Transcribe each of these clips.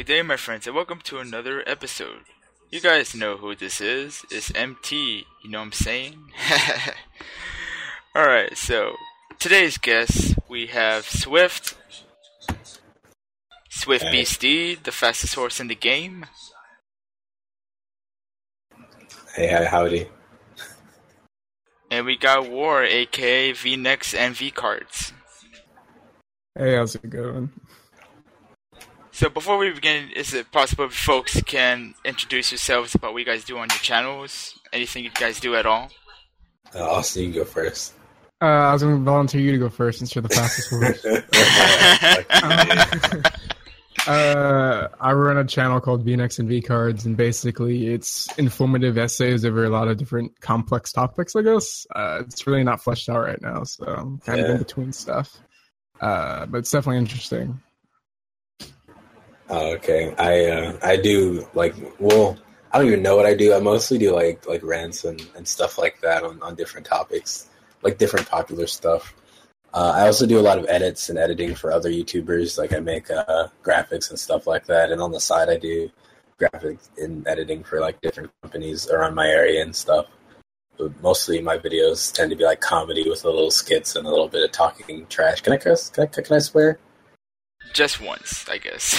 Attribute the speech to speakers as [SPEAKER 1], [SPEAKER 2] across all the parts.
[SPEAKER 1] Good day, my friends, and welcome to another episode. You guys know who this is. It's MT, you know what I'm saying? Alright, so today's guest, we have Swift. Swift
[SPEAKER 2] Hey.
[SPEAKER 1] Beastie, the fastest horse in the game.
[SPEAKER 2] Hey, hi, howdy.
[SPEAKER 1] And we got War, aka V-Necks and V-Cards.
[SPEAKER 3] Hey, how's it going?
[SPEAKER 1] So before we begin, is it possible if folks can introduce yourselves about what you guys do on your channels? Anything you guys do at all?
[SPEAKER 2] Uh, see you go first.
[SPEAKER 3] Uh, I was going to volunteer you to go first since you're the fastest horse. uh, I run a channel called VNX and V Cards, and basically it's informative essays over a lot of different complex topics. I guess uh, it's really not fleshed out right now, so I'm kind of in between stuff. Uh, but it's definitely interesting.
[SPEAKER 2] Oh, okay, I uh, I do like well, I don't even know what I do. I mostly do like like rants and, and stuff like that on, on different topics, like different popular stuff. Uh, I also do a lot of edits and editing for other YouTubers. Like I make uh, graphics and stuff like that, and on the side I do graphics and editing for like different companies around my area and stuff. But mostly my videos tend to be like comedy with a little skits and a little bit of talking trash. Can I cuss? Can I, can I swear?
[SPEAKER 1] Just once, I guess.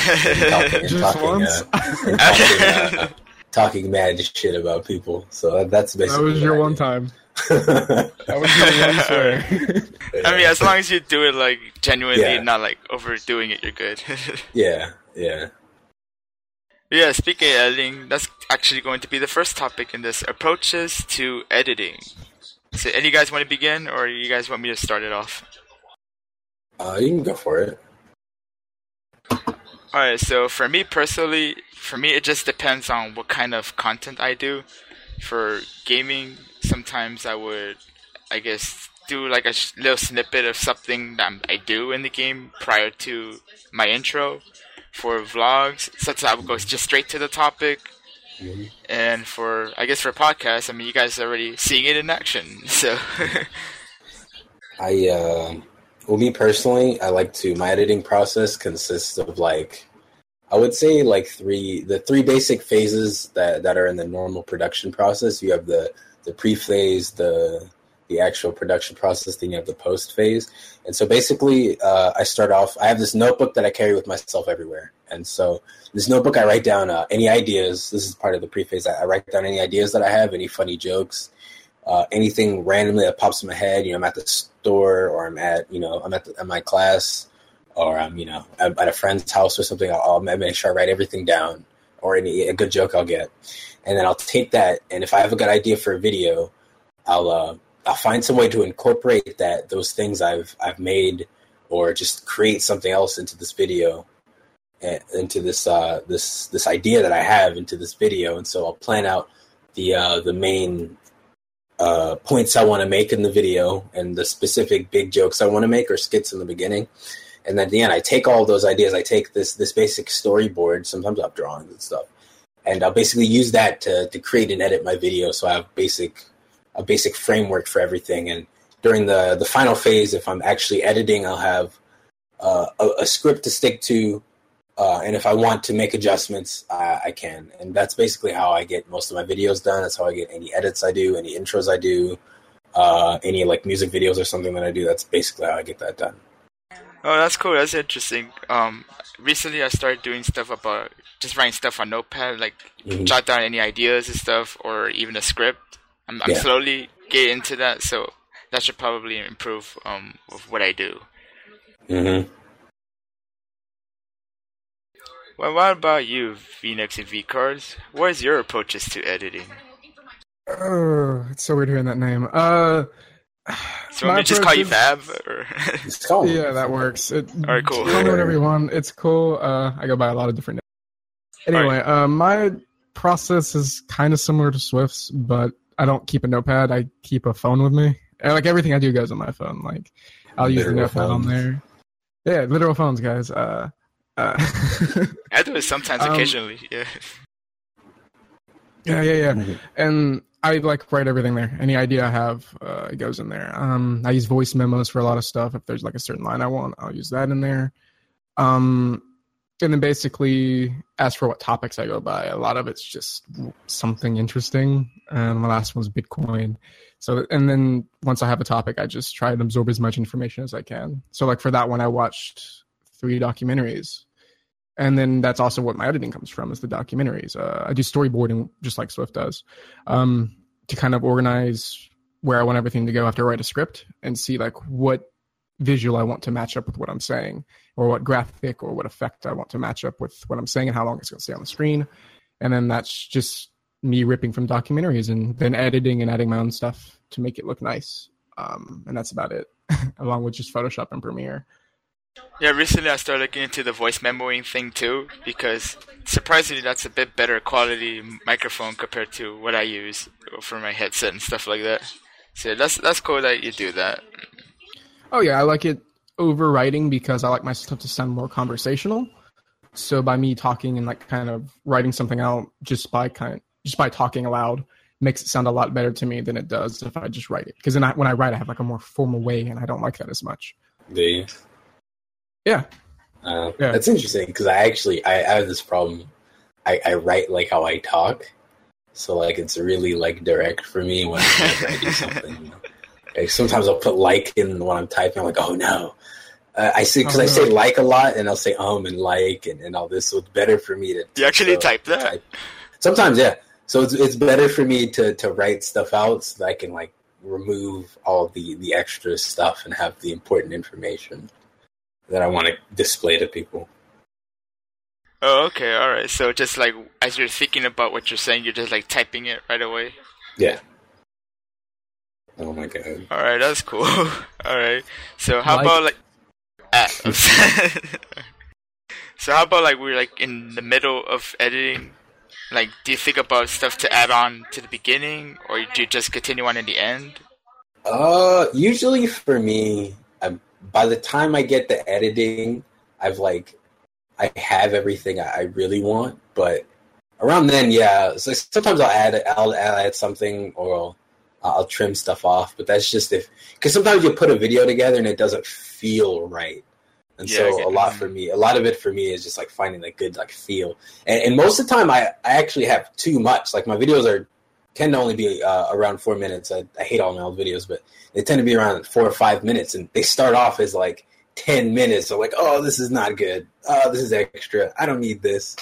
[SPEAKER 2] talking,
[SPEAKER 3] Just
[SPEAKER 2] talking,
[SPEAKER 3] once?
[SPEAKER 2] uh, talking, uh, talking mad shit about people. So that, that's
[SPEAKER 3] that
[SPEAKER 2] basically
[SPEAKER 3] was your one time. That was your one swear.
[SPEAKER 1] I mean, as long as you do it like genuinely,
[SPEAKER 2] Yeah.
[SPEAKER 1] not like overdoing it, you're good.
[SPEAKER 2] yeah, yeah.
[SPEAKER 1] yeah, speaking of editing, that's actually going to be the first topic in this approaches to editing. So, any you guys want to begin, or you guys want me to start it off?
[SPEAKER 2] Uh, you can go for it.
[SPEAKER 1] Alright, so for me personally, for me it just depends on what kind of content I do. For gaming, sometimes I would, I guess, do like a sh- little snippet of something that I do in the game prior to my intro. For vlogs, sometimes I would go just straight to the topic. And for, I guess for podcasts, I mean, you guys are already seeing it in action, so.
[SPEAKER 2] I, uh, well, me personally, I like to. My editing process consists of like, I would say like three, the three basic phases that that are in the normal production process. You have the the pre phase, the the actual production process, then you have the post phase. And so basically, uh, I start off. I have this notebook that I carry with myself everywhere, and so this notebook I write down uh, any ideas. This is part of the pre phase. I, I write down any ideas that I have, any funny jokes, uh, anything randomly that pops in my head. You know, I'm at the store or I'm at you know I'm at, the, at my class or I'm you know at, at a friend's house or something. I'll, I'll make sure I write everything down or any a good joke I'll get, and then I'll take that. And if I have a good idea for a video, I'll uh, I'll find some way to incorporate that those things I've I've made or just create something else into this video into this uh, this this idea that I have into this video, and so I'll plan out the uh, the main uh, points I want to make in the video and the specific big jokes I want to make or skits in the beginning. And then at the end, I take all those ideas. I take this this basic storyboard. Sometimes I have drawings and stuff, and I'll basically use that to to create and edit my video. So I have basic a basic framework for everything. And during the the final phase, if I'm actually editing, I'll have uh, a, a script to stick to. Uh, and if I want to make adjustments, I, I can. And that's basically how I get most of my videos done. That's how I get any edits I do, any intros I do, uh, any like music videos or something that I do. That's basically how I get that done.
[SPEAKER 1] Oh, that's cool. That's interesting. Um, recently I started doing stuff about just writing stuff on Notepad, like
[SPEAKER 2] Mhm.
[SPEAKER 1] jot down any ideas and stuff, or even a script. I'm, I'm
[SPEAKER 2] Yeah.
[SPEAKER 1] slowly getting into that, so that should probably improve um what I do.
[SPEAKER 2] Mm-hmm.
[SPEAKER 1] Well, what about you, Phoenix and V Cars? What is your approaches to editing?
[SPEAKER 3] Oh, it's so weird hearing that name. Uh,
[SPEAKER 1] So want
[SPEAKER 3] my
[SPEAKER 1] me just call you Fab, or
[SPEAKER 2] It's.
[SPEAKER 3] Yeah, that works. It,
[SPEAKER 1] Alright, cool.
[SPEAKER 3] Call me whatever you want. It's cool. Uh, I go by a lot of different names. Anyway, uh, my process is kind of similar to Swift's, but I don't keep a notepad. I keep a phone with me. And, Like everything I do goes on my phone. Like I'll use the
[SPEAKER 2] Literal
[SPEAKER 3] notepad on there. Yeah, literal phones, guys. Uh, uh,
[SPEAKER 1] I do it sometimes,
[SPEAKER 3] Um,
[SPEAKER 1] occasionally. Yeah.
[SPEAKER 3] yeah, yeah, yeah. And I like write everything there. Any idea I have, uh, it goes in there. Um, I use voice memos for a lot of stuff. If there's like a certain line I want, I'll use that in there. Um, and then basically, as for what topics I go by, a lot of it's just something interesting. And my last one's Bitcoin. So, and then once I have a topic, I just try and absorb as much information as I can. So, like for that one, I watched three documentaries, and then that's also what my editing comes from is the documentaries. Uh, I do storyboarding just like Swift does, um, to kind of organize where I want everything to go after I write a script and see like what visual I want to match up with what I'm saying, or what graphic or what effect I want to match up with what I'm saying and how long it's going to stay on the screen. And then that's just me ripping from documentaries and then editing and adding my own stuff to make it look nice. Um, and that's about it, along with just Photoshop and Premiere.
[SPEAKER 1] Yeah, recently I started looking into the voice memoing thing too, because surprisingly that's a bit better quality microphone compared to what I use for my headset and stuff like that. So that's that's cool that you do that.
[SPEAKER 3] Oh yeah, I like it overwriting because I like my stuff to sound more conversational. So by me talking and like kind of writing something out just by kind of, just by talking aloud makes it sound a lot better to me than it does if I just write it. Because then I, when I write, I have like a more formal way, and I don't like that as much.
[SPEAKER 2] Do you?
[SPEAKER 3] Yeah.
[SPEAKER 2] Uh, yeah. That's interesting because I actually I, I have this problem. I, I write like how I talk, so like it's really like direct for me when I do something. You know? like, sometimes I'll put like in when I'm typing. I'm like, oh no. Uh, I see because oh, I say like a lot, and I'll say um and like and, and all this. So it's better for me to.
[SPEAKER 1] You actually so, type that. Type.
[SPEAKER 2] Sometimes, yeah. So it's it's better for me to to write stuff out so that I can like remove all the the extra stuff and have the important information that I want to display to people.
[SPEAKER 1] Oh, okay, all right. So just like as you're thinking about what you're saying, you're just like typing it right away.
[SPEAKER 2] Yeah. Oh my god.
[SPEAKER 1] All right, that's cool. all right. So how like, about like? Ah, so how about like we're like in the middle of editing? Like, do you think about stuff to add on to the beginning, or do you just continue on in the end?
[SPEAKER 2] Uh, usually for me, I'm, by the time I get the editing, I've like, I have everything I really want. But around then, yeah, so sometimes I'll add, I'll add something, or I'll I'll trim stuff off. But that's just if because sometimes you put a video together and it doesn't feel right. And yeah, so a lot for me, a lot of it for me is just like finding that good like feel. And, and, most of the time, I, I actually have too much. Like my videos are tend to only be uh, around four minutes. I, I hate all my old videos, but they tend to be around four or five minutes, and they start off as like ten minutes. So like, oh, this is not good. Oh, this is extra. I don't need this.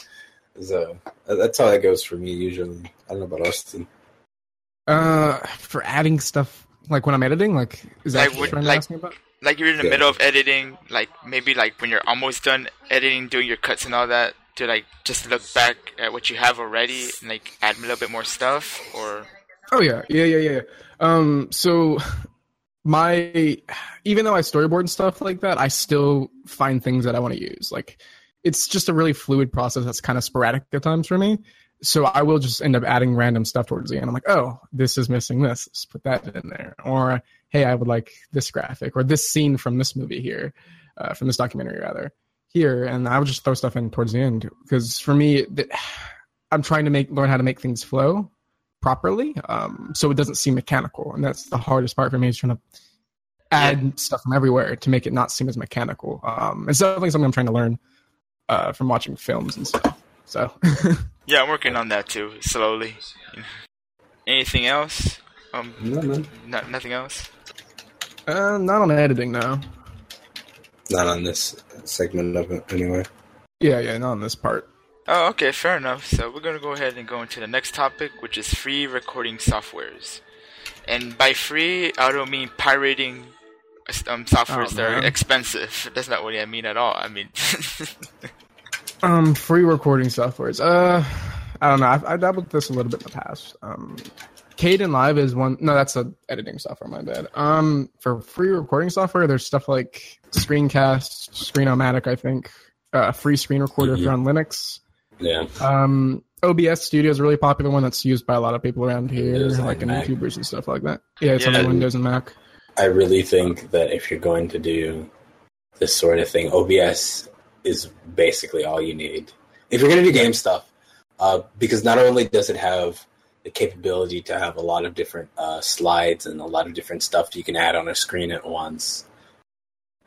[SPEAKER 2] So that's how that goes for me usually. I don't know about Austin.
[SPEAKER 3] Uh, for adding stuff like when I'm editing, like is that like, what you're like, asking about?
[SPEAKER 1] Like you're in the yeah. middle of editing, like maybe like when you're almost done editing, doing your cuts and all that, to like just look back at what you have already and like add a little bit more stuff, or
[SPEAKER 3] oh yeah, yeah, yeah, yeah. Um, so my even though I storyboard and stuff like that, I still find things that I want to use. Like it's just a really fluid process that's kind of sporadic at times for me so I will just end up adding random stuff towards the end. I'm like, oh, this is missing this. Let's put that in there. Or hey, I would like this graphic or this scene from this movie here, uh, from this documentary rather here, and I would just throw stuff in towards the end because for me, I'm trying to make learn how to make things flow properly, um, so it doesn't seem mechanical, and that's the hardest part for me is trying to add yeah. stuff from everywhere to make it not seem as mechanical. Um, it's definitely something I'm trying to learn uh, from watching films and stuff. So.
[SPEAKER 1] yeah, I'm working on that too, slowly. Anything else? Um,
[SPEAKER 2] no, man.
[SPEAKER 1] Not, nothing else.
[SPEAKER 3] Uh, not on editing, no.
[SPEAKER 2] Not on this segment of it, anyway.
[SPEAKER 3] Yeah, yeah, not on this part.
[SPEAKER 1] Oh, okay, fair enough. So we're gonna go ahead and go into the next topic, which is free recording softwares. And by free, I don't mean pirating um, softwares oh, that are expensive. That's not what I mean at all. I mean,
[SPEAKER 3] Um, free recording softwares. Uh, I don't know. I've, I've dabbled with this a little bit in the past. Um, Kdenlive is one. No, that's a editing software. My bad. Um, for free recording software, there's stuff like Screencast, Screenomatic. I think uh, free screen recorder mm-hmm. if you're on Linux.
[SPEAKER 2] Yeah.
[SPEAKER 3] Um, OBS Studio is a really popular one that's used by a lot of people around here, like in YouTubers and stuff like that. Yeah, it's yeah. on Windows and Mac.
[SPEAKER 2] I really think that if you're going to do this sort of thing, OBS is basically all you need if you're going to do game stuff. Uh, because not only does it have the capability to have a lot of different uh, slides and a lot of different stuff you can add on a screen at once,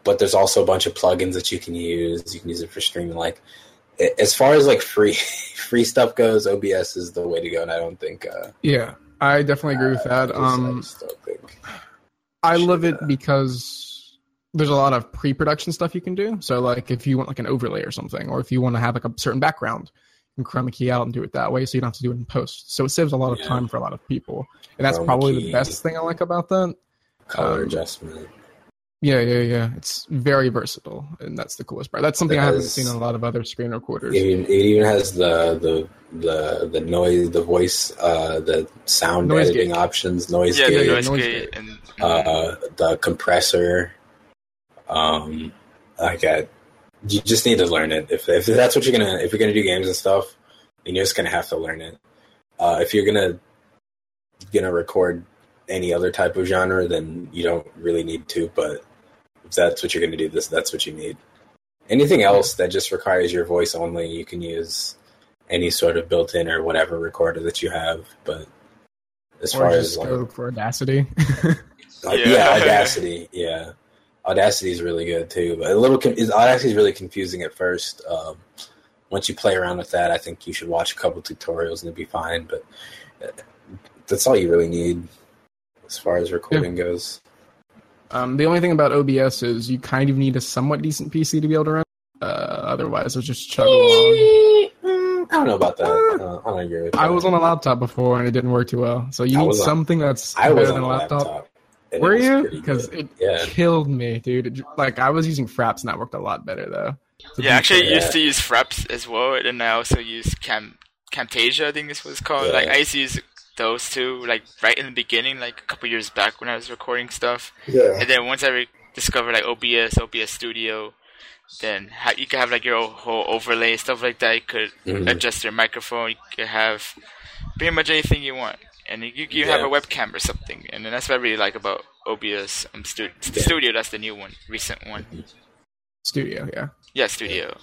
[SPEAKER 2] but there's also a bunch of plugins that you can use. You can use it for streaming. Like as far as like free free stuff goes, OBS is the way to go, and I don't think. Uh,
[SPEAKER 3] Yeah, I definitely agree with that.
[SPEAKER 2] I
[SPEAKER 3] Um,
[SPEAKER 2] just don't.
[SPEAKER 3] I love it because there's a lot of pre-production stuff you can do. So like if you want like an overlay or something, or if you want to have like a certain background, you can chroma key out and do it that way, so you don't have to do it in post. So it saves a lot of
[SPEAKER 2] Yeah.
[SPEAKER 3] time for a lot of people, and that's
[SPEAKER 2] Chroma
[SPEAKER 3] probably
[SPEAKER 2] key.
[SPEAKER 3] the best thing I like about that.
[SPEAKER 2] color
[SPEAKER 3] um,
[SPEAKER 2] adjustment.
[SPEAKER 3] Yeah, yeah, yeah. It's very versatile, and that's the coolest part. That's something I haven't seen in a lot of other screen recorders.
[SPEAKER 2] It even, it even has the the the the noise, the voice, uh, the sound
[SPEAKER 3] Noise
[SPEAKER 2] editing
[SPEAKER 3] gate.
[SPEAKER 2] options, noise
[SPEAKER 1] Yeah,
[SPEAKER 2] gate,
[SPEAKER 1] the
[SPEAKER 3] yeah,
[SPEAKER 1] noise
[SPEAKER 3] noise
[SPEAKER 1] gate
[SPEAKER 3] gate.
[SPEAKER 1] and
[SPEAKER 2] uh, the compressor. Um, I I, you just need to learn it. If if that's what you're gonna if you're gonna do games and stuff, then you're just gonna have to learn it. Uh, if you're gonna gonna record any other type of genre, then you don't really need to. But if that's what you're gonna do, this that's what you need. Anything else that just requires your voice only, you can use any sort of built-in or whatever recorder that you have. But as
[SPEAKER 3] or
[SPEAKER 2] far as like,
[SPEAKER 3] for Audacity.
[SPEAKER 2] uh,
[SPEAKER 1] Yeah.
[SPEAKER 2] yeah. Audacity. Yeah, Audacity is really good too. But a little con- is Audacity is really confusing at first. Um, once you play around with that, I think you should watch a couple tutorials and it'll be fine. But uh, that's all you really need as far as recording goes.
[SPEAKER 3] um, the only thing about OBS is you kind of need a somewhat decent PC to be able to run. Uh, otherwise, it'll just chug along.
[SPEAKER 2] Mm, I don't know about that. Uh, I don't agree with that.
[SPEAKER 3] I was on a laptop before and it didn't work too well. So you
[SPEAKER 2] I
[SPEAKER 3] need
[SPEAKER 2] was on-
[SPEAKER 3] something that's
[SPEAKER 2] I
[SPEAKER 3] better than a laptop.
[SPEAKER 2] laptop. And
[SPEAKER 3] Were you? Because it
[SPEAKER 2] yeah,
[SPEAKER 3] killed me, dude. Like I was using Fraps and that worked a lot better though. To
[SPEAKER 1] yeah, actually, I used to use Fraps as well, and I also use Cam Camtasia. I think this was called.
[SPEAKER 2] Yeah.
[SPEAKER 1] Like I used to use those two, like right in the beginning, like a couple years back when I was recording stuff.
[SPEAKER 2] yeah.
[SPEAKER 1] And then once I re- discovered like OBS, OBS Studio, then ha- you could have like your whole overlay stuff like that. You could
[SPEAKER 2] Mhm.
[SPEAKER 1] adjust your microphone. You could have pretty much anything you want, and you you have a webcam or something. And that's what I really like about OBS um, stu-
[SPEAKER 2] Yeah.
[SPEAKER 1] Studio. That's the new one, recent one.
[SPEAKER 3] studio, yeah.
[SPEAKER 1] Yeah, Studio.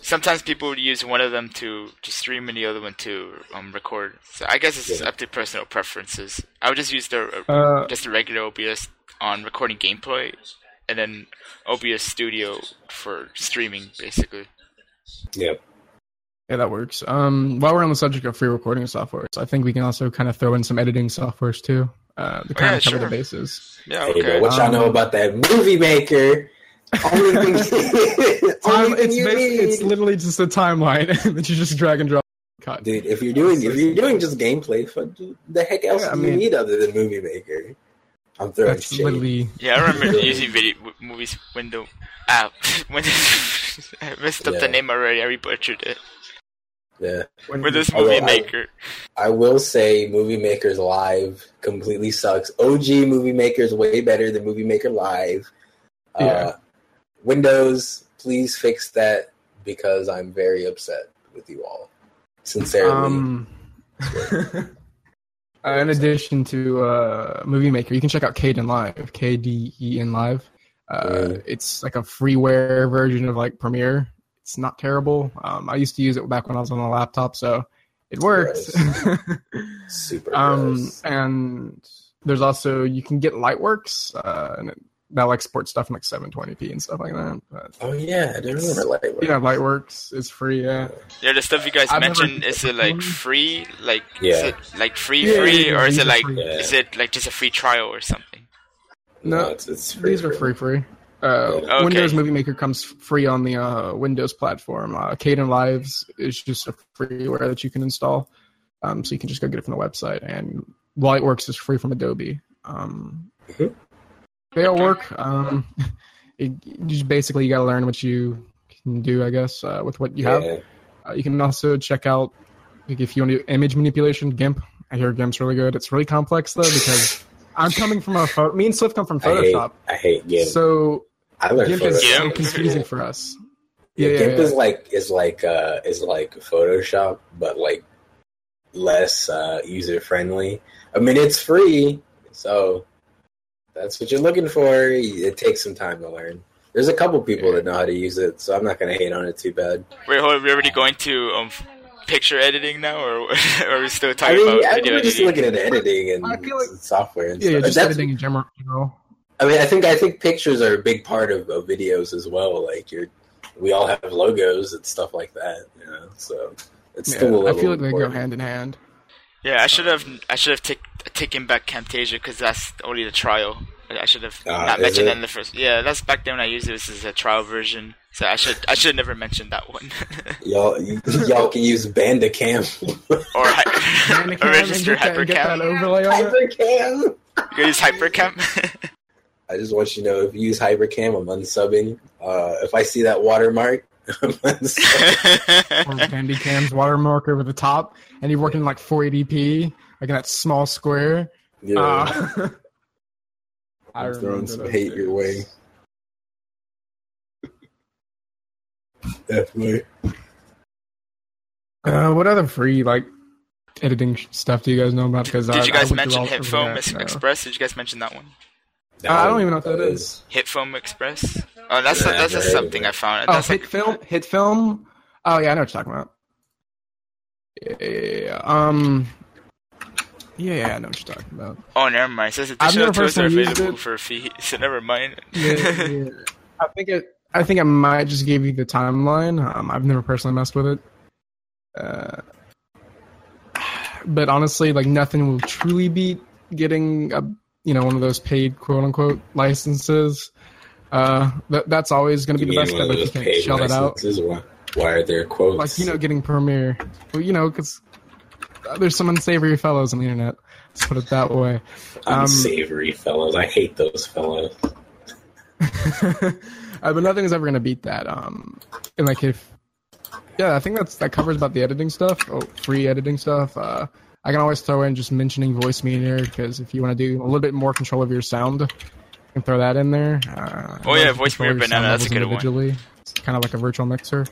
[SPEAKER 1] Sometimes people would use one of them to, to stream and the other one to um, record. So I guess it's
[SPEAKER 2] Yeah.
[SPEAKER 1] up to personal preferences. I would just use the uh,
[SPEAKER 3] Uh,
[SPEAKER 1] just the regular OBS on recording gameplay, and then OBS Studio for streaming, basically.
[SPEAKER 2] Yep.
[SPEAKER 3] yeah, that works. Um, while we're on the subject of free recording software, I think we can also kind of throw in some editing softwares too. Uh, to kind
[SPEAKER 1] yeah,
[SPEAKER 3] of cover
[SPEAKER 1] sure.
[SPEAKER 3] the bases.
[SPEAKER 1] Yeah, okay.
[SPEAKER 2] but what y'all
[SPEAKER 3] Um,
[SPEAKER 2] know about that movie maker? Only thing,
[SPEAKER 3] Time,
[SPEAKER 2] only
[SPEAKER 3] it's it's literally just a timeline that you just drag and drop. Cut.
[SPEAKER 2] Dude, if you're doing if you're doing just gameplay, fuck, the heck else
[SPEAKER 3] Yeah, I
[SPEAKER 2] do
[SPEAKER 3] mean-
[SPEAKER 2] you need other than movie maker? I'm throwing
[SPEAKER 3] That's
[SPEAKER 2] shade.
[SPEAKER 3] literally
[SPEAKER 1] Yeah, I remember using video movies window. Ah, Windows. I messed up
[SPEAKER 2] Yeah.
[SPEAKER 1] the name already. I butchered it.
[SPEAKER 2] Yeah,
[SPEAKER 1] Windows
[SPEAKER 2] Although
[SPEAKER 1] Movie
[SPEAKER 2] I-
[SPEAKER 1] Maker.
[SPEAKER 2] I will say Movie Maker's Live completely sucks. OG Movie Maker is way better than Movie Maker Live.
[SPEAKER 3] Yeah.
[SPEAKER 2] Uh, Windows, please fix that because I'm very upset with you all. Sincerely.
[SPEAKER 3] Um, uh, in addition to uh, Movie Maker, you can check out Kdenlive, K D E N Live. Uh,
[SPEAKER 2] Mm.
[SPEAKER 3] It's like a freeware version of like Premiere. It's not terrible. Um, I used to use it back when I was on a laptop, so it works.
[SPEAKER 2] super
[SPEAKER 3] um, and there's also you can get Lightworks, uh, and it, that like sports stuff in like 720p and stuff like that. But
[SPEAKER 2] Oh yeah, I didn't remember Lightworks.
[SPEAKER 3] yeah, Lightworks is free. Yeah.
[SPEAKER 1] Yeah, the stuff you guys
[SPEAKER 3] I've
[SPEAKER 1] mentioned
[SPEAKER 3] used
[SPEAKER 1] is
[SPEAKER 3] it
[SPEAKER 1] it like free? Like
[SPEAKER 2] Yeah.
[SPEAKER 1] is it like free
[SPEAKER 3] Yeah,
[SPEAKER 1] free
[SPEAKER 3] yeah,
[SPEAKER 1] or is it like
[SPEAKER 3] free.
[SPEAKER 2] Yeah.
[SPEAKER 1] is it like just a free trial or something?
[SPEAKER 3] No,
[SPEAKER 2] it's, it's free
[SPEAKER 3] These are free, free. Uh,
[SPEAKER 2] Okay.
[SPEAKER 3] Windows Movie Maker comes free on the uh, Windows platform. Uh, Kden Lives is just a freeware that you can install, um, so you can just go get it from the website. And Lightworks is free from Adobe. Um,
[SPEAKER 2] Mhm.
[SPEAKER 3] They all work. Um, it, you just basically you got to learn what you can do, I guess, uh, with what you have. Uh, you can also check out like if you want to do image manipulation, GIMP. I hear GIMP's really good. It's really complex though because I'm coming from a photo. Me and Swift come from
[SPEAKER 2] I hate,
[SPEAKER 3] Photoshop,
[SPEAKER 2] I hate GIMP.
[SPEAKER 3] so
[SPEAKER 2] I learned
[SPEAKER 3] GIMP is
[SPEAKER 2] Photoshop.
[SPEAKER 3] so
[SPEAKER 1] GIMP?
[SPEAKER 3] confusing for us.
[SPEAKER 2] Yeah,
[SPEAKER 3] Yeah, yeah,
[SPEAKER 2] GIMP
[SPEAKER 3] yeah.
[SPEAKER 2] is like is like uh is like Photoshop, but like less uh user friendly. I mean, it's free, so that's what you're looking for. It takes some time to learn. There's a couple people that know how to use it, so I'm not gonna hate on it too bad.
[SPEAKER 1] Wait, hold on, we're already going to um picture editing now, or, or are we still
[SPEAKER 2] I
[SPEAKER 1] talking
[SPEAKER 2] mean,
[SPEAKER 1] about
[SPEAKER 2] I
[SPEAKER 1] video
[SPEAKER 2] we're just looking at editing and
[SPEAKER 3] I feel like-
[SPEAKER 2] software and
[SPEAKER 3] Yeah, yeah
[SPEAKER 2] stuff.
[SPEAKER 3] just
[SPEAKER 2] That's-
[SPEAKER 3] editing in general. general.
[SPEAKER 2] I mean, I think I think pictures are a big part of, of videos as well. Like you're we all have logos and stuff like that. You know, so it's
[SPEAKER 3] Yeah,
[SPEAKER 2] still a
[SPEAKER 3] I
[SPEAKER 2] little.
[SPEAKER 3] feel like they go hand in hand.
[SPEAKER 1] Yeah, I should have I should have take, taken back Camtasia because that's only the trial. I should have
[SPEAKER 2] Ah,
[SPEAKER 1] not mentioned
[SPEAKER 2] it?
[SPEAKER 1] that in the first. Yeah, that's back then when I used it. This is a trial version, so I should I should have never mentioned that one.
[SPEAKER 2] Y'all, y'all can use Bandicam.
[SPEAKER 1] or hy-
[SPEAKER 3] And
[SPEAKER 1] or register
[SPEAKER 3] get that, get that
[SPEAKER 1] hypercam.
[SPEAKER 3] overlay.
[SPEAKER 2] Hypercam.
[SPEAKER 1] You use hypercam.
[SPEAKER 2] I just want you to know if you use Hypercam, I'm unsubbing. Uh, if I see that watermark, I'm unsubbing.
[SPEAKER 3] or Bandicam's watermark over the top, and you're working like 480p, like in that small square.
[SPEAKER 2] Yeah,
[SPEAKER 3] Uh, I
[SPEAKER 2] I'm throwing some hate
[SPEAKER 3] days.
[SPEAKER 2] your way. Definitely.
[SPEAKER 3] Uh, what other free like editing stuff do you guys know about? Because
[SPEAKER 1] Did you guys mention
[SPEAKER 3] Hit
[SPEAKER 1] HitFilm Ex- Express? Did you guys mention that one?
[SPEAKER 3] I don't even know what that is.
[SPEAKER 1] HitFilm Express. Oh, that's
[SPEAKER 2] Yeah,
[SPEAKER 1] that's
[SPEAKER 2] I've
[SPEAKER 1] just something
[SPEAKER 2] it.
[SPEAKER 1] I found.
[SPEAKER 3] Oh,
[SPEAKER 1] That's
[SPEAKER 3] hit
[SPEAKER 1] like
[SPEAKER 3] film, hit film. Oh yeah, I know what you're talking about. Yeah, um, yeah, yeah, I know what you're talking about.
[SPEAKER 1] oh, never mind. It says
[SPEAKER 3] I've
[SPEAKER 1] additional
[SPEAKER 3] never
[SPEAKER 1] tools are
[SPEAKER 3] personally used
[SPEAKER 1] available
[SPEAKER 3] it.
[SPEAKER 1] for a fee, so never mind.
[SPEAKER 3] Yeah, yeah. I think it. I think I might just give you the timeline. Um, I've never personally messed with it. Uh, but honestly, like nothing will truly beat getting a you know one of those paid quote unquote licenses. Uh, that that's always going to be the best.
[SPEAKER 2] one of
[SPEAKER 3] But if you
[SPEAKER 2] those
[SPEAKER 3] can't
[SPEAKER 2] paid
[SPEAKER 3] shell
[SPEAKER 2] licenses? Why, why are there quotes?
[SPEAKER 3] like you know, getting Premiere. Well, you know, because there's some unsavory fellows on the internet. Let's put it that way. um,
[SPEAKER 2] unsavory fellows. I hate those fellows.
[SPEAKER 3] uh, but nothing is ever gonna beat that. Um, and like if, yeah, I think that's that covers about the editing stuff. Oh, free editing stuff. Uh, I can always throw in just mentioning Voicemeeter because if you want to do a little bit more control of your sound, you can throw that in there. Uh,
[SPEAKER 1] Oh, yeah,
[SPEAKER 3] Voicemeeter
[SPEAKER 1] Banana, that's a good one.
[SPEAKER 3] individually. It's kind of like a virtual mixer.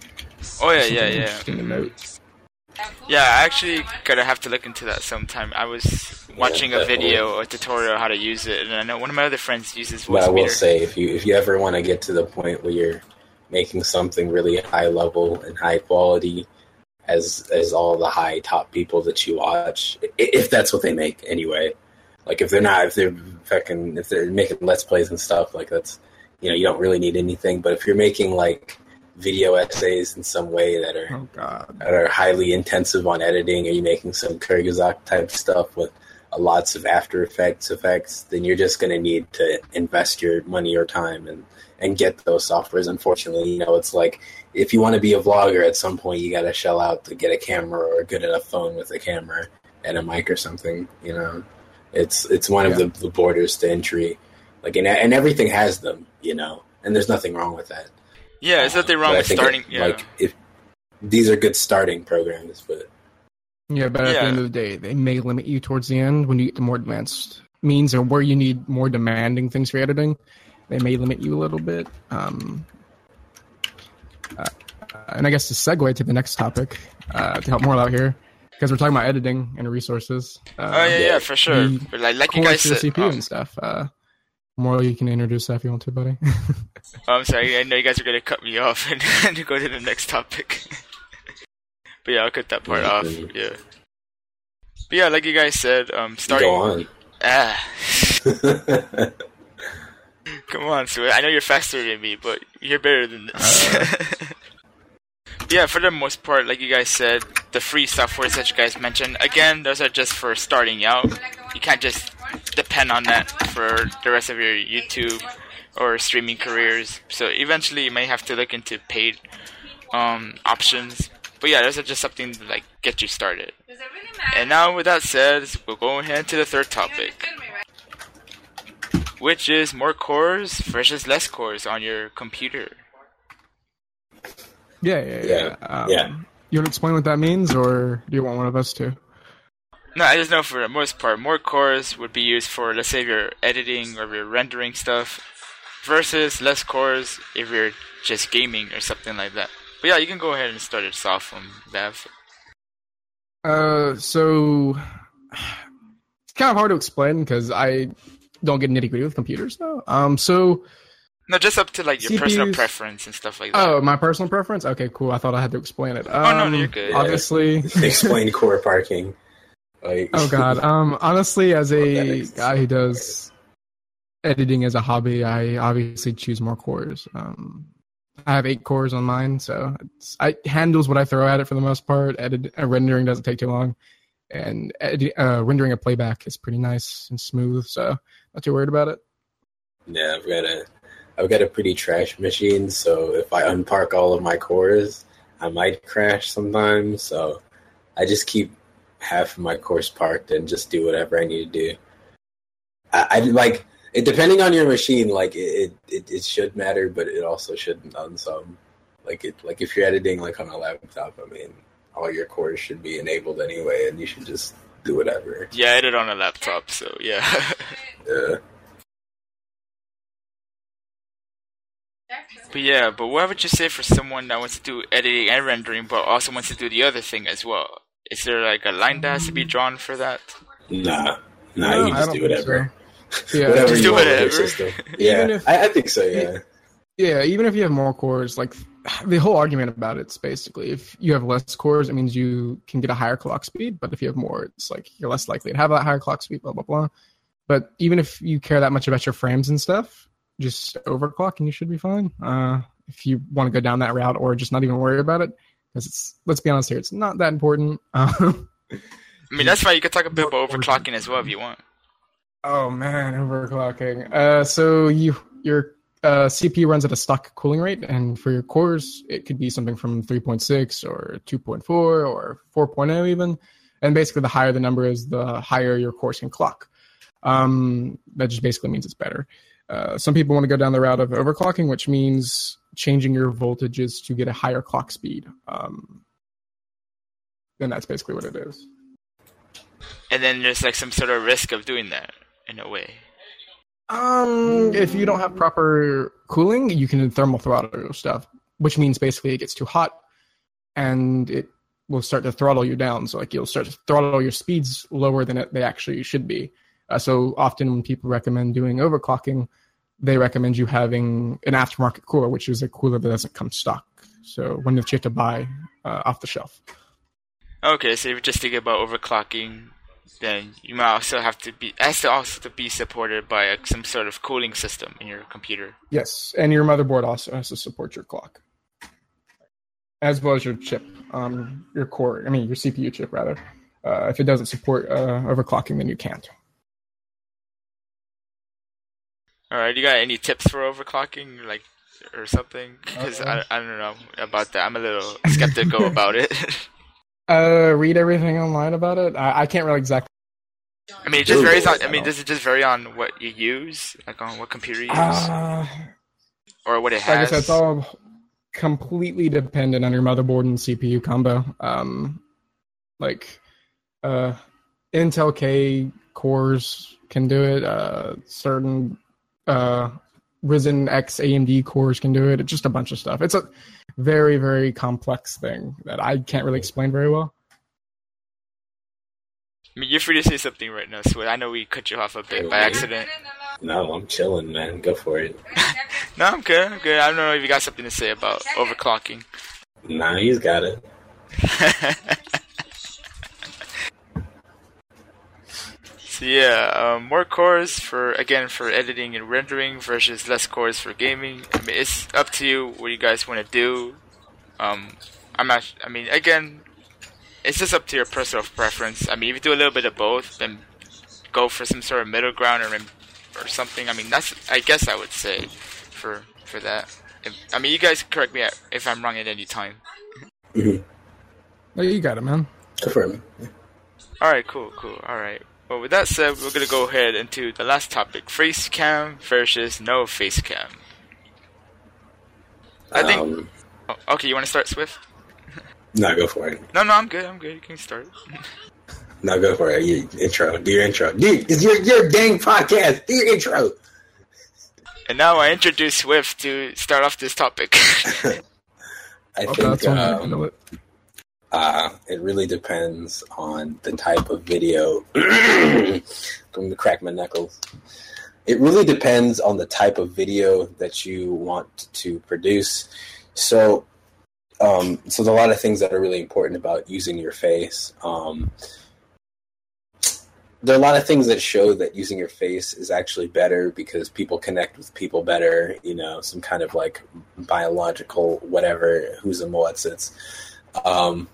[SPEAKER 1] Oh yeah, yeah, yeah.
[SPEAKER 3] interesting to note.
[SPEAKER 1] Yeah, I actually gotta have to look into that sometime. I was watching a
[SPEAKER 2] definitely.
[SPEAKER 1] video, a tutorial how to use it, and I know one of my other friends uses
[SPEAKER 2] But I will
[SPEAKER 1] meter.
[SPEAKER 2] say, if you if you ever want to get to the point where you're making something really high level and high quality, as as all the high top people that you watch, if that's what they make anyway. Like if they're not, if they're fucking, if they're making let's plays and stuff, like that's you know you don't really need anything. But if you're making like video essays in some way that are
[SPEAKER 3] Oh god.
[SPEAKER 2] that are highly intensive on editing, are you making some Kurzgesagt type stuff with lots of After Effects effects, then you're just going to need to invest your money or time and, and get those softwares. Unfortunately, you know, it's like if you want to be a vlogger at some point, you got to shell out to get a camera or a good enough phone with a camera and a mic or something. You know, it's it's one of the, the borders to entry. Like and, and everything has them, you know, and there's nothing wrong with that.
[SPEAKER 1] Yeah, there's nothing wrong
[SPEAKER 2] But I
[SPEAKER 1] with starting.
[SPEAKER 2] it-
[SPEAKER 1] yeah.
[SPEAKER 2] Like if these are good starting programs, but
[SPEAKER 3] Yeah, but at
[SPEAKER 1] Yeah.
[SPEAKER 3] the end of the day, they may limit you towards the end when you get to more advanced means or where you need more demanding things for editing. They may limit you a little bit. Um, uh, and I guess to segue to the next topic uh, to help more out here, because we're talking about editing and resources. Uh,
[SPEAKER 1] oh yeah, yeah, for sure. Like, like you guys said,
[SPEAKER 3] CPU
[SPEAKER 1] um,
[SPEAKER 3] and stuff. Uh, more you can introduce that if you want to, buddy.
[SPEAKER 1] oh, I'm sorry. I know you guys are gonna cut me off and, and go to the next topic. But yeah, I'll cut that part off. Yeah. But yeah, like you guys said, um, starting.
[SPEAKER 2] go on.
[SPEAKER 1] Ah, come on, Sue. I know you're faster than me, but you're better than this. yeah, for the most part, like you guys said, the free softwares that you guys mentioned, again, those are just for starting out. You can't just depend on that for the rest of your YouTube or streaming careers. So eventually, you may have to look into paid um, options. But yeah, those are just something to like get you started.
[SPEAKER 4] Does it really matter?
[SPEAKER 1] And now, with that said, we'll go ahead to the third topic
[SPEAKER 4] me, right?
[SPEAKER 1] which is more cores versus less cores on your computer.
[SPEAKER 3] yeah, yeah, yeah.
[SPEAKER 2] Yeah,
[SPEAKER 3] Um,
[SPEAKER 2] yeah.
[SPEAKER 3] You want to explain what that means, or do you want one of us to?
[SPEAKER 1] No, I just know for the most part, more cores would be used for, let's say, if you're editing or if you're rendering stuff, versus less cores if you're just gaming or something like that. But yeah, you can go ahead and start it off from Bev.
[SPEAKER 3] Uh, so it's kind of hard to explain because I don't get nitty gritty with computers though. Um, so
[SPEAKER 1] No, just up to like your personal preference and stuff like that.
[SPEAKER 3] oh, my personal preference. Okay, cool. I thought I had to explain it. Um,
[SPEAKER 1] Oh, no, no, you're good.
[SPEAKER 3] Obviously.
[SPEAKER 2] Explain core parking. Like,
[SPEAKER 3] oh God. Um, honestly, as a guy who does editing as a hobby, I obviously choose more cores. Um, I have eight cores on mine, so it's, I handles what I throw at it for the most part. Edit, uh, rendering doesn't take too long, and edit, uh, rendering a playback is pretty nice and smooth. So not too worried about it.
[SPEAKER 2] Yeah, I've got a I've got a pretty trash machine, so if I unpark all of my cores, I might crash sometimes. So I just keep half of my cores parked and just do whatever I need to do. I, I like it depending on your machine. Like it, it, it should matter, but it also shouldn't on some. Like it, like if you're editing like on a laptop, I mean, all your cores should be enabled anyway, and you should just do whatever.
[SPEAKER 1] Yeah, I edit on a laptop, so yeah.
[SPEAKER 2] Yeah.
[SPEAKER 1] but yeah, but what would you say for someone that wants to do editing and rendering, but also wants to do the other thing as well? Is there like a line that has to be drawn for that?
[SPEAKER 2] Nah, nah,
[SPEAKER 3] No,
[SPEAKER 2] you
[SPEAKER 3] I
[SPEAKER 2] just
[SPEAKER 3] don't
[SPEAKER 2] do
[SPEAKER 3] think
[SPEAKER 2] whatever.
[SPEAKER 3] so. Yeah,
[SPEAKER 2] whatever
[SPEAKER 1] Just
[SPEAKER 2] you
[SPEAKER 1] do
[SPEAKER 2] want your
[SPEAKER 1] whatever.
[SPEAKER 2] system. Yeah,
[SPEAKER 3] if-
[SPEAKER 2] I, I think so. Yeah.
[SPEAKER 3] Yeah, even if you have more cores, like the whole argument about it's basically if you have less cores, it means you can get a higher clock speed. But if you have more, it's like you're less likely to have that higher clock speed. Blah blah blah. But even if you care that much about your frames and stuff, just overclock and you should be fine. Uh, if you want to go down that route, or just not even worry about it, because it's let's be honest here, it's not that important. Um,
[SPEAKER 1] I mean, that's fine. You could talk a bit about overclocking as well if you want.
[SPEAKER 3] Oh man, overclocking. Uh, so you your uh, CPU runs at a stock cooling rate, and for your cores, it could be something from 3.6 or 2.4 or 4.0 even. And basically, the higher the number is, the higher your cores can clock. Um, that just basically means it's better. Uh, some people want to go down the route of overclocking, which means changing your voltages to get a higher clock speed. Um, and that's basically what it is.
[SPEAKER 1] And then there's like some sort of risk of doing that in a way.
[SPEAKER 3] Um, if you don't have proper cooling, you can thermal throttle stuff, which means basically it gets too hot and it will start to throttle you down. So like you'll start to throttle your speeds lower than it, they actually should be. Uh, so often when people recommend doing overclocking, they recommend you having an aftermarket cooler, which is a cooler that doesn't come stock. So one that you have to buy uh, off the shelf.
[SPEAKER 1] Okay, so if you're just thinking about overclocking, then you might also have to be has to also to be supported by a, some sort of cooling system in your computer.
[SPEAKER 3] Yes, and your motherboard also has to support your clock, as well as your chip, um, your core. I mean, your CPU chip rather. Uh, if it doesn't support uh, overclocking, then you can't.
[SPEAKER 1] All right, you got any tips for overclocking, like or something? Because. I I don't know about that. I'm a little skeptical about it.
[SPEAKER 3] Uh, read everything online about it. I, I can't really exactly.
[SPEAKER 1] I mean, it just varies on. I mean,
[SPEAKER 2] I
[SPEAKER 1] does it just vary on what you use, like on what computer you use,
[SPEAKER 3] Uh,
[SPEAKER 1] or what it
[SPEAKER 3] like I
[SPEAKER 1] has?
[SPEAKER 3] said, it's all completely dependent on your motherboard and CPU combo. Um, like uh, Intel K cores can do it. Uh, certain uh, Ryzen X AMD cores can do it. It's just a bunch of stuff. It's a very very complex thing that I can't really explain very well.
[SPEAKER 1] I mean, you're free to say something right now, Sweat. I know we cut you off a bit by accident.
[SPEAKER 2] No, I'm chilling, man. Go for it.
[SPEAKER 1] No, I'm good. I'm good. I don't know if you got something to say about overclocking.
[SPEAKER 2] Nah, he's got it.
[SPEAKER 1] So yeah, um, more cores for again for editing and rendering versus less cores for gaming. I mean, it's up to you what you guys want to do. Um, I'm not. I mean, again, it's just up to your personal preference. I mean, if you do a little bit of both, then go for some sort of middle ground or or something. I mean, that's I guess I would say for for that. If, I mean, you guys correct me if I'm wrong at any time.
[SPEAKER 3] Oh, you got it, man.
[SPEAKER 2] Go for.
[SPEAKER 1] All right, cool, cool. All right. Well, with that said, we're gonna go ahead into the last topic: face cam versus no face cam. I think-
[SPEAKER 2] Um,
[SPEAKER 1] Oh, okay, you want to start, Swift?
[SPEAKER 2] no, go for it.
[SPEAKER 1] No, no, I'm good. I'm good. You can start.
[SPEAKER 2] No, go for it. You, intro. Do your intro. Dude, it's your, your dang podcast. Do your intro.
[SPEAKER 1] And now I introduce Swift to start off this topic.
[SPEAKER 2] I
[SPEAKER 3] Okay,
[SPEAKER 2] think
[SPEAKER 3] that's one way to
[SPEAKER 2] um,
[SPEAKER 3] handle it.
[SPEAKER 2] Uh, it really depends on the type of video. I'm going to crack my knuckles. It really depends on the type of video that you want to produce. So, um, so there's a lot of things that are really important about using your face. Um, there are a lot of things that show that using your face is actually better because people connect with people better. You know, some kind of like biological whatever who's and what's it's. Um,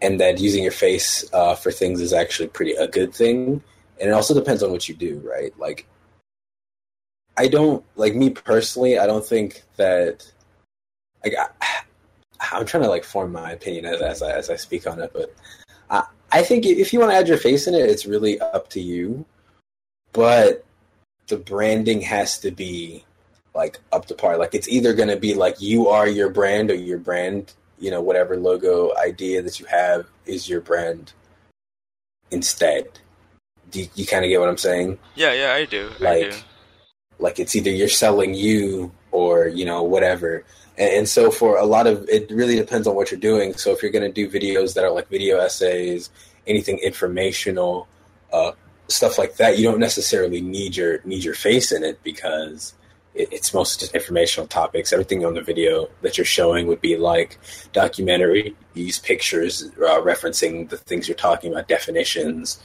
[SPEAKER 2] and that using your face uh, for things is actually pretty a good thing. And it also depends on what you do, right? Like, I don't like me personally. I don't think that like I, I'm trying to like form my opinion as as I, as I speak on it, but I I think if you want to add your face in it, it's really up to you. But the branding has to be like up to par. Like it's either going to be like you are your brand or your brand you know whatever logo idea that you have is your brand instead. Do you, you kind of get what I'm saying?
[SPEAKER 1] Yeah, yeah, I do.
[SPEAKER 2] Like,
[SPEAKER 1] I do.
[SPEAKER 2] like it's either you're selling you or you know whatever. And, and so for a lot of it, really depends on what you're doing. So if you're going to do videos that are like video essays, anything informational, uh, stuff like that, you don't necessarily need your need your face in it because it's mostly just informational topics. Everything on the video that you're showing would be like documentary, use pictures uh, referencing the things you're talking about, definitions,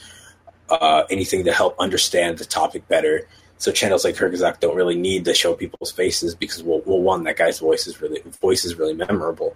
[SPEAKER 2] uh, anything to help understand the topic better. So channels like Kurzgesagt don't really need to show people's faces because well, well one that guy's voice is really voice is really memorable,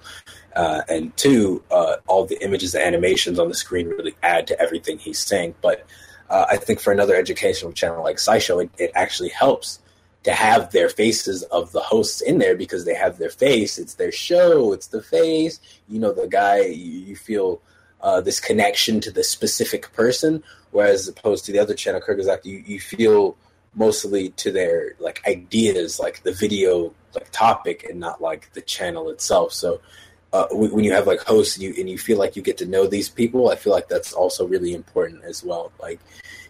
[SPEAKER 2] uh, and two, uh, all the images, the animations on the screen really add to everything he's saying. But uh, I think for another educational channel like SciShow, it, it actually helps to have their faces of the hosts in there because they have their face. It's their show. It's the face. You know, the guy. You, feel uh, this connection to the specific person, whereas opposed to the other channel, Kurzgesagt, you, you feel mostly to their like ideas, like the video like topic, and not like the channel itself. So. Uh, when you have like hosts and you, and you feel like you get to know these people, I feel like that's also really important as well. Like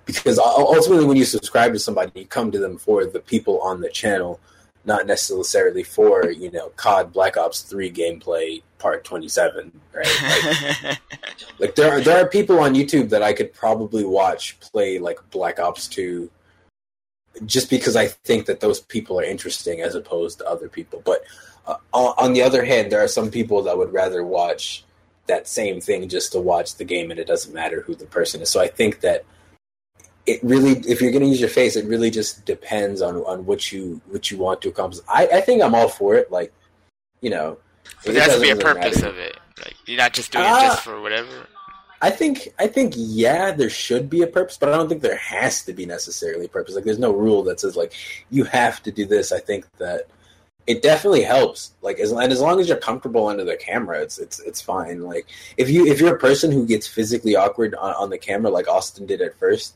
[SPEAKER 2] because ultimately when you subscribe to somebody you come to them for the people on the channel not necessarily for you know cod black ops 3 gameplay part 27 right? Like, like, there are there are people on youtube that i could probably watch play like black ops 2 just because i think that those people are interesting as opposed to other people. But uh, on the other hand there are some people that would rather watch that same thing just to watch the game and it doesn't matter who the person is. So i think that it really if you're going to use your face it really just depends on on what you what you want to accomplish. I i think i'm all for it like you know
[SPEAKER 1] but there has to be a purpose matter. of it. Like you're not just doing uh, it just for whatever.
[SPEAKER 2] I think i think yeah there should be a purpose but i don't think there has to be necessarily a purpose. Like there's no rule that says like you have to do this. I think that it definitely helps. Like as, and as long as you're comfortable under the camera it's it's it's fine. Like if you if you're a person who gets physically awkward on, on the camera like austin did at first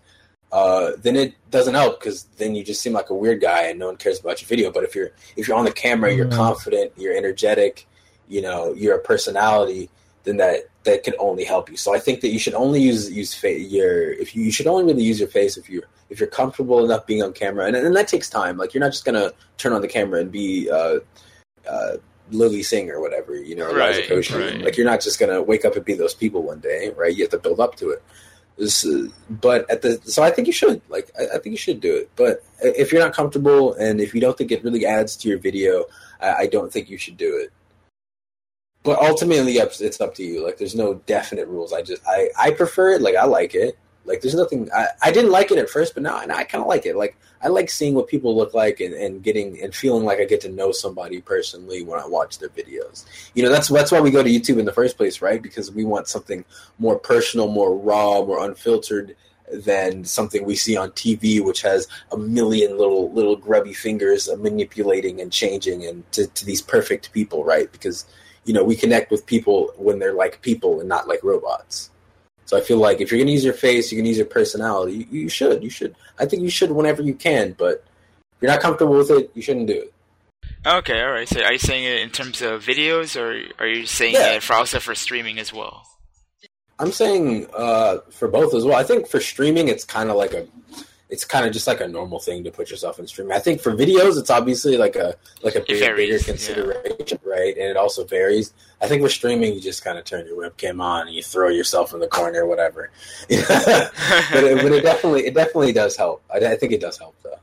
[SPEAKER 2] uh, then it doesn't help because then you just seem like a weird guy and no one cares about your video. But if you're if you're on the camera, you're mm-hmm. confident, you're energetic, you know, you're a personality, then that that can only help you. So I think that you should only use use fa- your if you, you should only really use your face if you if you're comfortable enough being on camera, and and that takes time. Like you're not just gonna turn on the camera and be. Uh, uh, Lilly Singh or whatever, you know,
[SPEAKER 1] right, right.
[SPEAKER 2] Like you're not just gonna wake up and be those people one day, right? You have to build up to it but at the so I think you should like I, I, think you should do it. But if you're not comfortable and if you don't think it really adds to your video, I, I don't think you should do it. But ultimately, it's up to you. Like, there's no definite rules. I just I I prefer it. Like, I like it. Like, there's nothing. I, I didn't like it at first, but now, now I kind of like it. Like, I like seeing what people look like and, and getting and feeling like I get to know somebody personally when I watch their videos. You know, that's that's why we go to YouTube in the first place, right? Because we want something more personal, more raw, more unfiltered than something we see on TV, which has a million little little grubby fingers manipulating and changing and to, to these perfect people, right? Because you know we connect with people when they're like people and not like robots. So I feel like if you're going to use your face, you can use your personality. You, you, should. You should. I think you should whenever you can. But if you're not comfortable with it, you shouldn't do it.
[SPEAKER 1] Okay, all right. So are you saying it in terms of videos, or are you saying
[SPEAKER 2] yeah.
[SPEAKER 1] it for also for streaming as well?
[SPEAKER 2] I'm saying uh, for both as well. I think for streaming, it's kind of like a it's kind of just like a normal thing to put yourself in streaming. I think for videos, it's obviously like a like a big, bigger consideration, yeah. right? And it also varies. I think with streaming, you just kind of turn your webcam on and you throw yourself in the corner, whatever. but, it, but it definitely it definitely does help. I, I think it does help though.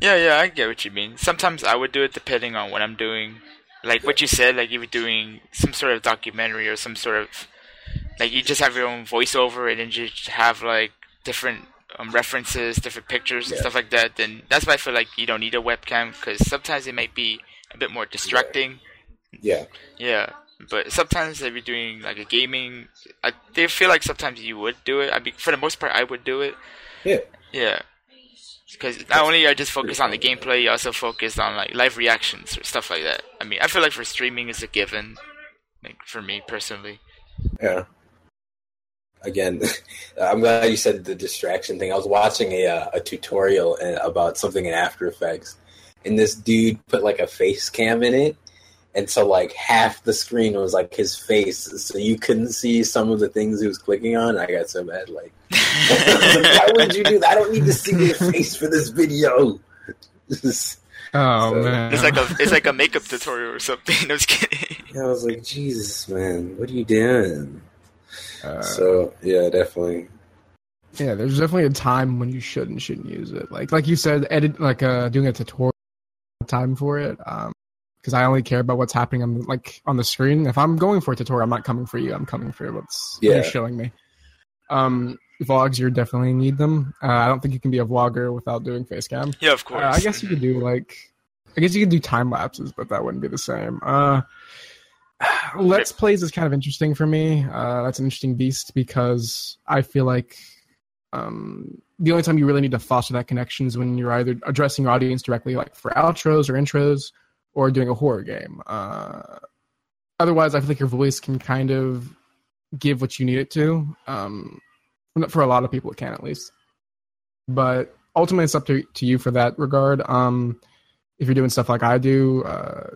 [SPEAKER 1] Yeah, yeah, I get what you mean. Sometimes I would do it depending on what I'm doing. Like what you said, like if you were doing some sort of documentary or some sort of like you just have your own voiceover and then you just have like different um, references, different pictures, and
[SPEAKER 2] Yeah.
[SPEAKER 1] stuff like that, then that's why I feel like you don't need a webcam because sometimes it might be a bit more distracting.
[SPEAKER 2] Yeah.
[SPEAKER 1] Yeah, but sometimes if you're doing like a gaming, I they feel like sometimes you would do it. I mean, for the most part, I would do it.
[SPEAKER 2] Yeah.
[SPEAKER 1] Yeah, because not only I just focus on the gameplay, you also focus on like live reactions or stuff like that. I mean, I feel like for streaming is a given, like for me personally.
[SPEAKER 2] Yeah. Again, I'm glad you said the distraction thing. I was watching a uh, a tutorial uh, about something in After Effects, and this dude put like a face cam in it, and so like half the screen was like his face, so you couldn't see some of the things he was clicking on. I got so mad, like, why would you do that? I don't need to see your face for this video.
[SPEAKER 3] Oh
[SPEAKER 2] So-
[SPEAKER 3] man,
[SPEAKER 1] It's like a it's like a makeup tutorial or something. I was kidding.
[SPEAKER 2] I was like, Jesus, man, what are you doing?
[SPEAKER 3] Uh,
[SPEAKER 2] so yeah, definitely.
[SPEAKER 3] yeah. There's definitely a time when you should and shouldn't use it. Like like you said, edit like uh doing a tutorial time for it. Um, because I only care about what's happening on like on the screen. If I'm going for a tutorial, I'm not coming for you. I'm coming for what's
[SPEAKER 2] Yeah.
[SPEAKER 3] you're showing me. Um, vlogs, you definitely need them. Uh, I don't think you can be a vlogger without doing face cam.
[SPEAKER 1] Yeah, of course.
[SPEAKER 3] Uh, I guess you could do like, I guess you could do time lapses, but that wouldn't be the same. Uh, Let's plays is kind of interesting for me. Uh, that's an interesting beast because I feel like um, the only time you really need to foster that connection is when you're either addressing your audience directly, like for outros or intros, or doing a horror game. Uh, otherwise, I feel like your voice can kind of give what you need it to. Um, for a lot of people, it can at least. But ultimately, it's up to, to you for that regard. Um, if you're doing stuff like I do, uh,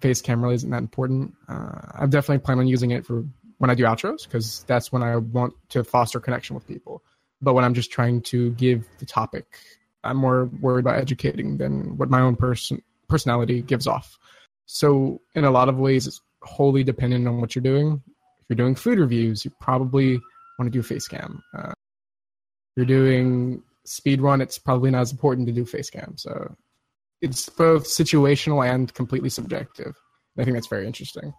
[SPEAKER 3] face cam really isn't that important. Uh, I've definitely planned on using it for when I do outros because that's when I want to foster connection with people. But when I'm just trying to give the topic, I'm more worried about educating than what my own person personality gives off. So in a lot of ways, it's wholly dependent on what you're doing. If you're doing food reviews, you probably want to do face cam. Uh, if you're doing speed run, it's probably not as important to do face cam. So it's both situational and completely subjective. I think that's very interesting.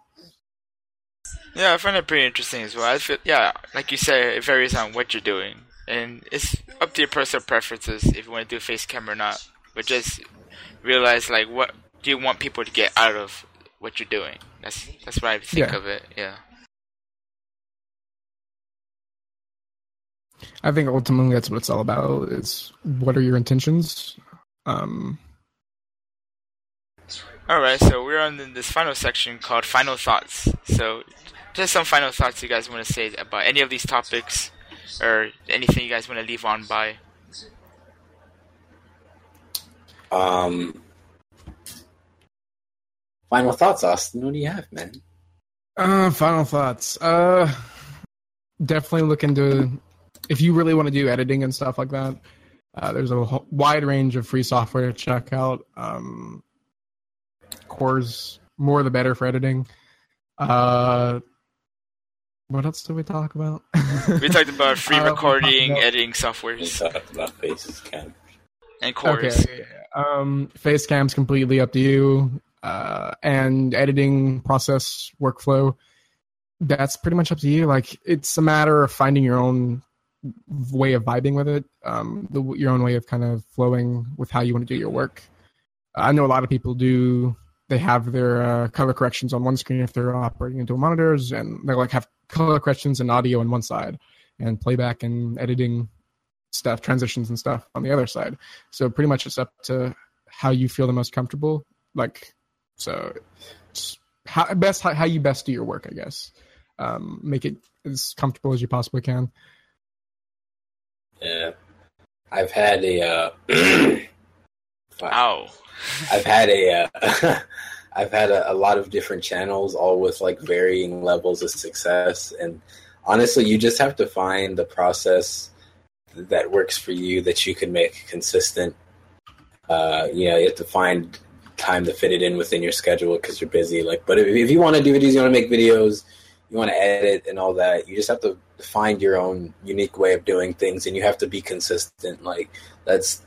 [SPEAKER 1] Yeah, I find it pretty interesting as well. I feel, yeah, like you say, it varies on what you're doing, and it's up to your personal preferences if you want to do face cam or not. But just realize, like, what do you want people to get out of what you're doing? That's that's what I think
[SPEAKER 3] Yeah.
[SPEAKER 1] of it. Yeah.
[SPEAKER 3] I think ultimately that's what it's all about. Is what are your intentions? Um,
[SPEAKER 1] All right, so we're on this final section called final thoughts. So, just some final thoughts you guys want to say about any of these topics, or anything you guys want to leave on by.
[SPEAKER 2] Um, final thoughts, Austin. What do you have, man?
[SPEAKER 3] uh, final thoughts. Uh, definitely look into if you really want to do editing and stuff like that. Uh, there's a wide range of free software to check out. Um, Core's more the better for editing. Uh, what else did we talk about?
[SPEAKER 1] We talked about free
[SPEAKER 3] Uh,
[SPEAKER 1] recording,
[SPEAKER 3] talked about-
[SPEAKER 1] editing
[SPEAKER 2] We talked about faces, Ken.
[SPEAKER 1] and chorus.
[SPEAKER 3] Okay. Um, Facecam's completely up to you. Uh, and editing process workflow, that's pretty much up to you. Like it's a matter of finding your own way of vibing with it, um, the, your own way of kind of flowing with how you want to do your work. I know a lot of people do. They have their uh, color corrections on one screen if they're operating into monitors, and they like have color corrections and audio on one side, and playback and editing stuff, transitions and stuff on the other side. So pretty much it's up to how you feel the most comfortable. Like, so how best how, how you best do your work, I guess. Um, make it as comfortable as you possibly can.
[SPEAKER 2] Yeah, I've had a. Uh, fuck.
[SPEAKER 1] Ow.
[SPEAKER 2] I've had a. Uh, I've had a, a lot of different channels, all with like varying levels of success, and honestly, you just have to find the process that works for you that you can make consistent. Uh, you know, you have to find time to fit it in within your schedule because you're busy. Like, but if, if you want to do videos, you want to make videos, you want to edit and all that, you just have to find your own unique way of doing things, and you have to be consistent. Like, that's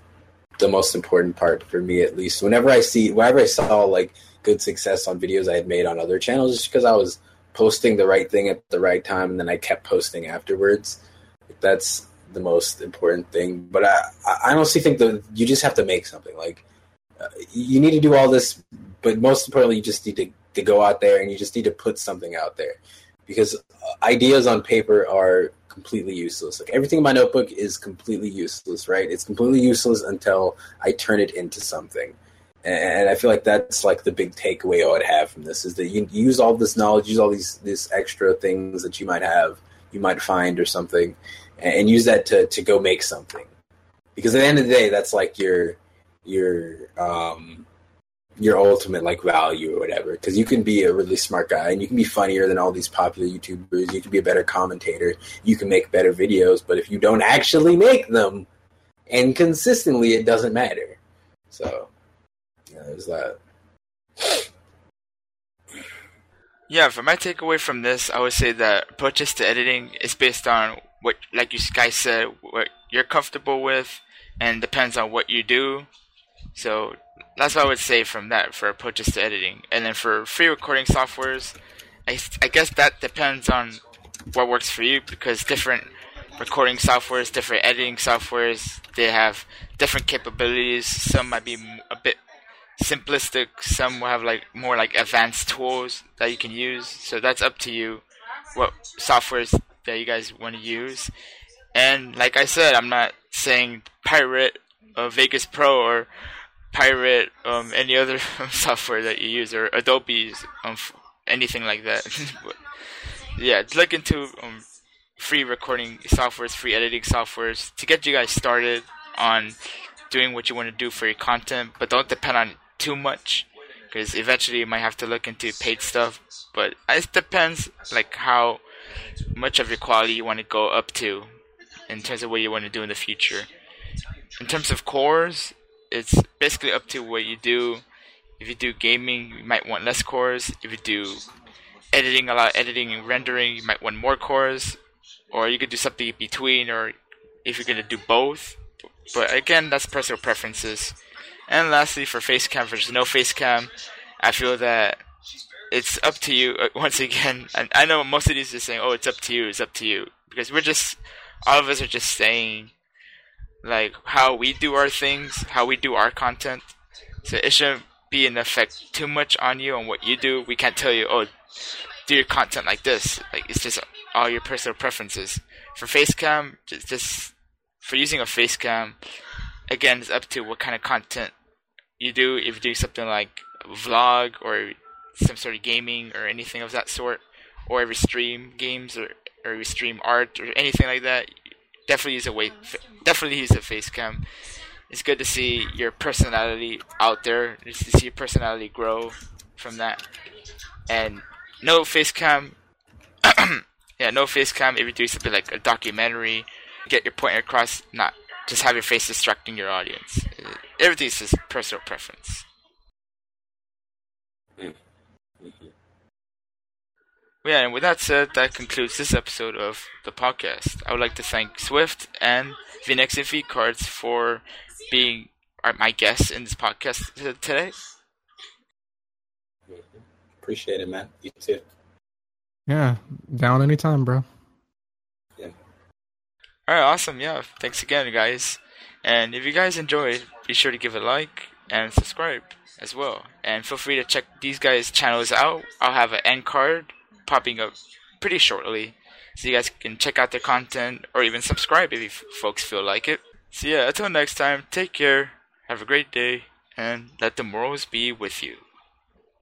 [SPEAKER 2] the most important part for me, at least. Whenever I see, whenever I saw like good success on videos I had made on other channels, just because I was posting the right thing at the right time, and then I kept posting afterwards. That's the most important thing. But I, I honestly think that you just have to make something. Like uh, you need to do all this, but most importantly, you just need to, to go out there and you just need to put something out there because uh, ideas on paper are completely useless. Like everything in my notebook is completely useless, right? It's completely useless until I turn it into something. And I feel like that's like the big takeaway I would have from this is that you use all this knowledge, use all these these extra things that you might have, you might find or something, and use that to, to go make something. Because at the end of the day, that's like your your um, your ultimate like value or whatever. Because you can be a really smart guy and you can be funnier than all these popular YouTubers. You can be a better commentator. You can make better videos. But if you don't actually make them and consistently, it doesn't matter. So yeah, there's that.
[SPEAKER 1] Yeah, for my takeaway from this, I would say that approaches to editing is based on what, like you guys said, what you're comfortable with, and depends on what you do. So that's what I would say from that for approaches to editing. And then for free recording softwares, I, I guess that depends on what works for you because different recording softwares, different editing softwares, they have different capabilities. Some might be a bit simplistic. Some will have like more like advanced tools that you can use. So that's up to you what softwares that you guys want to use. And like I said, I'm not saying pirate uh, Vegas Pro or pirate um, any other software that you use or Adobe's um, anything like that. yeah, look into um, free recording softwares, free editing softwares to get you guys started on doing what you want to do for your content, but don't depend on too much because eventually you might have to look into paid stuff. But it depends like how much of your quality you want to go up to in terms of what you want to do in the future. In terms of cores, it's basically up to what you do. If you do gaming, you might want less cores. If you do editing, a lot of editing and rendering, you might want more cores. Or you could do something in between, or if you're gonna do both. But again, that's personal preferences. And lastly, for facecam versus no facecam, I feel that it's up to you. Uh, once again, and I know most of these are saying, "Oh, it's up to you. It's up to you," because we're just all of us are just saying like how we do our things, how we do our content. So it shouldn't be an effect too much on you on what you do. We can't tell you, "Oh, do your content like this." Like it's just all your personal preferences. For facecam, just, just for using a facecam, again, it's up to what kind of content you do. If you do something like vlog or some sort of gaming or anything of that sort, or if you stream games or or you stream art or anything like that, definitely use a way, definitely use a face cam. It's good to see your personality out there. It's to see your personality grow from that. And no face cam. yeah, no face cam. If you do something like a documentary, get your point across. Not just have your face distracting your audience. Uh, everything's just personal preference. Yeah, and with that said, that concludes this episode of the podcast. I would like to thank Swift and Phoenix and V Cards for being my guests in this podcast today.
[SPEAKER 2] Appreciate it, man. You too.
[SPEAKER 3] Yeah, down anytime, bro.
[SPEAKER 2] Yeah.
[SPEAKER 1] All right, awesome. Yeah, thanks again, guys. And if you guys enjoyed, be sure to give a like and subscribe as well. And feel free to check these guys' channels out. I'll have an end card popping up pretty shortly, so you guys can check out their content or even subscribe if folks feel like it. So yeah, until next time, take care, have a great day, and let the morals be with you.